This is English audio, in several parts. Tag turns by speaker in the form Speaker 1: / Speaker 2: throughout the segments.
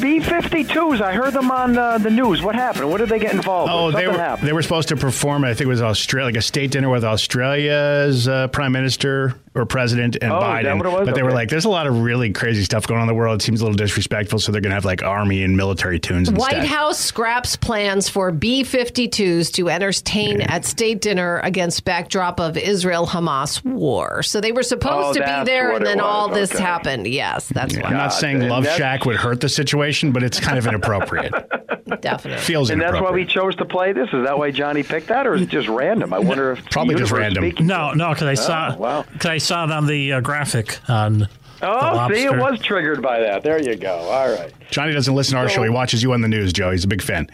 Speaker 1: B-52s. I heard them on uh, the news. What happened? What did they get involved
Speaker 2: Oh,
Speaker 1: with?
Speaker 2: they
Speaker 1: Something
Speaker 2: were
Speaker 1: happened.
Speaker 2: they were supposed to perform. I think it was Australia, like a state dinner with Australia's uh, prime minister or president and
Speaker 1: Oh,
Speaker 2: Biden.
Speaker 1: what it?
Speaker 2: But they were like, "There's a lot of really crazy stuff going on in the world. It seems a little disrespectful, so they're going to have like army and military tunes instead."
Speaker 3: White House scraps plans for B 52s to entertain at state dinner against backdrop of Israel Hamas war. So they were supposed
Speaker 1: Oh,
Speaker 3: to be there, and then
Speaker 1: was.
Speaker 3: all this
Speaker 1: Okay.
Speaker 3: happened. Yes, that's why I'm
Speaker 2: not saying
Speaker 1: and
Speaker 2: Love Shack would hurt the situation, but it's kind of inappropriate.
Speaker 3: Definitely.
Speaker 2: Feels
Speaker 1: and that's why we chose to play this. Is that why Johnny picked that, or is it just random? I wonder if
Speaker 2: Probably just random.
Speaker 4: No, no, because I saw
Speaker 1: Oh, wow.
Speaker 4: cause I saw it on the uh, graphic on.
Speaker 1: Oh, see, it was triggered by that. There you go. All right.
Speaker 2: Johnny doesn't listen to our show. He watches you on the news, Joe. He's a big fan.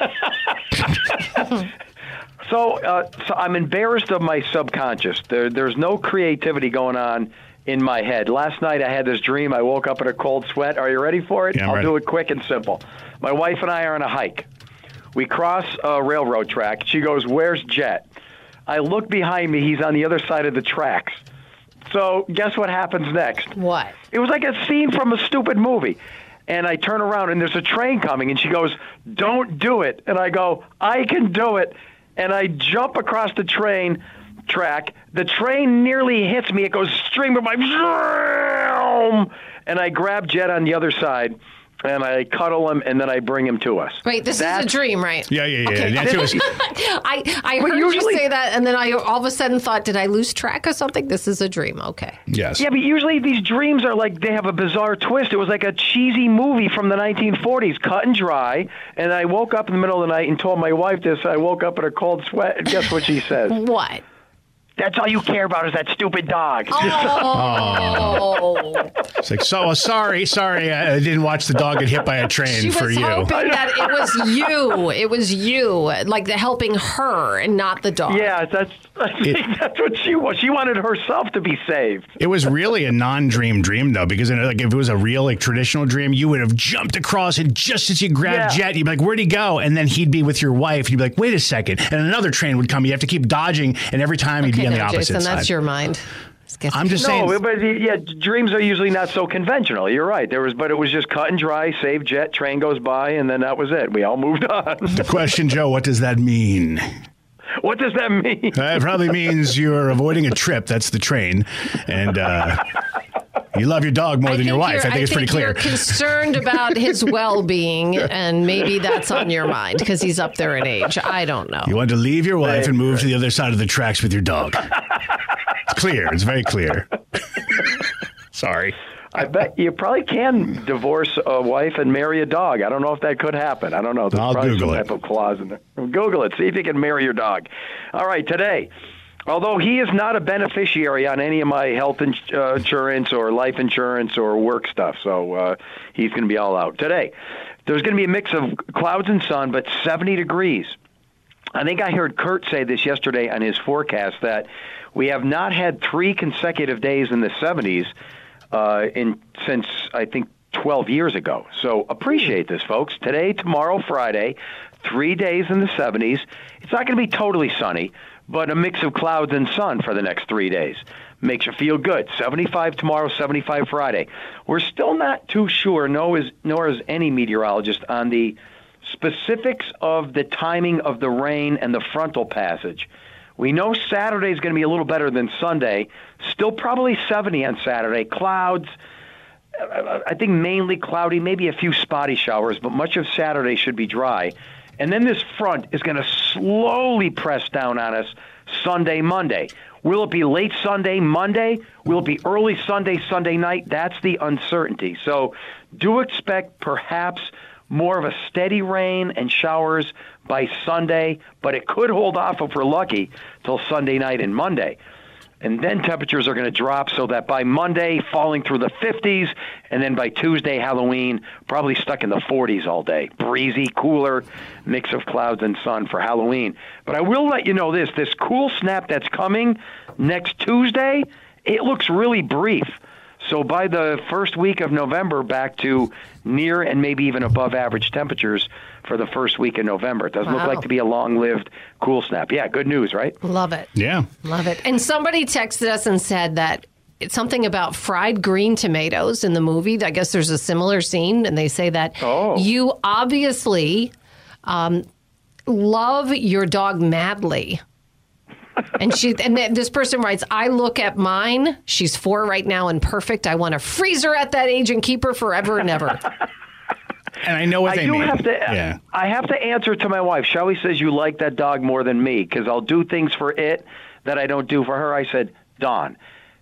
Speaker 1: So, uh, so I'm embarrassed of my subconscious. There, there's no creativity going on in my head. Last night I had this dream. I woke up in a cold sweat. Are you ready for it?
Speaker 2: Yeah, I'm
Speaker 1: I'll
Speaker 2: ready.
Speaker 1: do it quick and simple. My wife and I are on a hike. We cross a railroad track. She goes, "Where's Jet?" I look behind me. He's on the other side of the tracks. So, guess what happens next?
Speaker 3: What?
Speaker 1: It was like a scene from a stupid movie. And I turn around and there's a train coming, and she goes, Don't do it. And I go, I can do it. And I jump across the train track. The train nearly hits me. It goes streaming by. And I grab Jet on the other side, and I cuddle him, and then I bring him to us.
Speaker 3: Wait, this
Speaker 1: That's-
Speaker 3: is a dream, right?
Speaker 2: Yeah, yeah, yeah.
Speaker 3: Okay.
Speaker 2: That's was-
Speaker 3: I, I
Speaker 1: But
Speaker 3: heard you
Speaker 1: usually-
Speaker 3: say that, and then I all of a sudden thought, did I lose track of something? This is a dream. Okay.
Speaker 2: yes.
Speaker 1: Yeah, but usually these dreams are like they have a bizarre twist. It was like a cheesy movie from the 1940s, cut and dry. And I woke up in the middle of the night and told my wife this. I woke up in a cold sweat, and guess what she says?
Speaker 3: What?
Speaker 1: That's all you care about is that stupid dog.
Speaker 3: Oh.
Speaker 2: It's like, so uh, sorry, sorry, I I didn't watch the dog get hit by a train
Speaker 3: She
Speaker 2: for
Speaker 3: was
Speaker 2: you.
Speaker 3: hoping that it was you. It was you, like the helping her and not the dog.
Speaker 1: yeah, that's I think that's what she was. She wanted herself to be saved.
Speaker 2: It was really a non-dream dream though, because in, like if it was a real like traditional dream, you would have jumped across and just as you grabbed
Speaker 1: Yeah.
Speaker 2: Jet, you'd be like, "Where'd he go?" And then he'd be with your wife. You'd be like, "Wait a second. and another train would come. You have to keep dodging, and every time you'd be on the
Speaker 3: now,
Speaker 2: opposite
Speaker 3: Jason,
Speaker 2: side.
Speaker 3: that's your mind.
Speaker 2: I'm just saying.
Speaker 1: No, but yeah, dreams are usually not so conventional. You're right. There was, but it was just cut and dry. Save jet, train goes by, and then that was it. We all moved on.
Speaker 2: the question, Joe, what does that mean?
Speaker 1: what does that mean?
Speaker 2: That probably means you're avoiding a trip. That's the train, and uh, you love your dog more
Speaker 3: I
Speaker 2: than your wife.
Speaker 3: you're-
Speaker 2: I think it's pretty clear.
Speaker 3: You're concerned about his well-being, and maybe that's on your mind because he's up there in age. I don't know.
Speaker 2: You want to leave your wife and move to the other side of the tracks with your dog. It's clear. It's very clear. Sorry.
Speaker 1: I bet you probably can divorce a wife and marry a dog. I don't know if that could happen. I don't know. There's
Speaker 2: I'll
Speaker 1: probably
Speaker 2: Google
Speaker 1: some
Speaker 2: it.
Speaker 1: type of clause in there. Google it. See if you can marry your dog. All right, today. Although he is not a beneficiary on any of my health ins- uh, insurance or life insurance or work stuff, so uh, he's going to be all out today. There's going to be a mix of clouds and sun, but 70 degrees. I think I heard Kurt say this yesterday on his forecast that we have not had three consecutive days in the 70s uh, in since I think 12 years ago. So appreciate this, folks. Today, tomorrow, Friday, three days in the 70s. It's not going to be totally sunny, but a mix of clouds and sun for the next three days. Makes you feel good. 75 tomorrow, 75 Friday. We're still not too sure, nor is, nor is any meteorologist, on the specifics of the timing of the rain and the frontal passage. We know Saturday is going to be a little better than Sunday. Still probably 70 on Saturday. Clouds. I think mainly cloudy, maybe a few spotty showers, but much of Saturday should be dry. And then this front is going to slowly press down on us Sunday, Monday. Will it be late Sunday, Monday? Will it be early Sunday, Sunday night? That's the uncertainty. So do expect perhaps more of a steady rain and showers by Sunday, but it could hold off if we're lucky till Sunday night and Monday. And then temperatures are going to drop so that by Monday, falling through the 50s, and then by Tuesday, Halloween, probably stuck in the 40s all day. Breezy, cooler, mix of clouds and sun for Halloween. But I will let you know this this cool snap that's coming next Tuesday, it looks really brief. So by the first week of November, back to near and maybe even above average temperatures for the first week in November. It doesn't look like to be a long lived cool snap. Yeah, good news, right?
Speaker 3: Love it.
Speaker 2: Yeah.
Speaker 3: Love it. And somebody texted us and said that it's something about fried green tomatoes in the movie. I guess there's a similar scene, and they say that
Speaker 1: Oh.
Speaker 3: you obviously um, love your dog madly. And she and then this person writes, I look at mine. She's four right now and perfect. I want to freeze her at that age and keep her forever and ever.
Speaker 2: And I know what
Speaker 1: I
Speaker 2: they
Speaker 1: do
Speaker 2: mean.
Speaker 1: have to.
Speaker 2: Yeah.
Speaker 1: I have to answer to my wife. Shelly says you like that dog more than me because I'll do things for it that I don't do for her. I said, Dawn,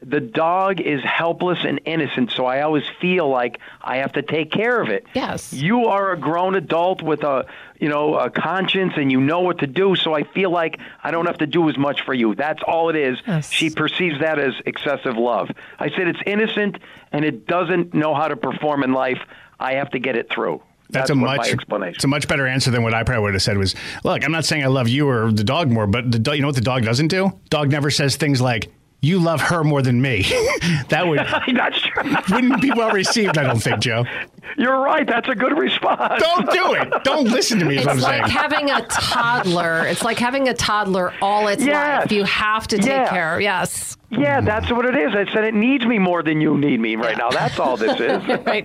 Speaker 1: the dog is helpless and innocent, so I always feel like I have to take care of it.
Speaker 3: Yes.
Speaker 1: You are a grown adult with a, you know, a conscience, and you know what to do. So I feel like I don't have to do as much for you. That's all it is.
Speaker 3: Yes.
Speaker 1: She perceives that as excessive love. I said it's innocent and it doesn't know how to perform in life. I have to get it through.
Speaker 2: That's, a much
Speaker 1: explanation.
Speaker 2: it's a much better answer than what I probably would have said was, look, I'm not saying I love you or the dog more, but the do- you know what the dog doesn't do? Dog never says things like, you love her more than me. that would
Speaker 1: That's true.
Speaker 2: wouldn't be well received, I don't think, Joe.
Speaker 1: You're right. That's a good response.
Speaker 2: Don't do it. Don't listen to me is what I'm
Speaker 3: It's
Speaker 2: saying.
Speaker 3: like having a toddler. It's like having a toddler all its
Speaker 1: Yes.
Speaker 3: life. You have to take
Speaker 1: Yeah.
Speaker 3: care. Yes.
Speaker 1: Yeah, that's what it is. I said it needs me more than you need me right now. That's all this is.
Speaker 3: Right.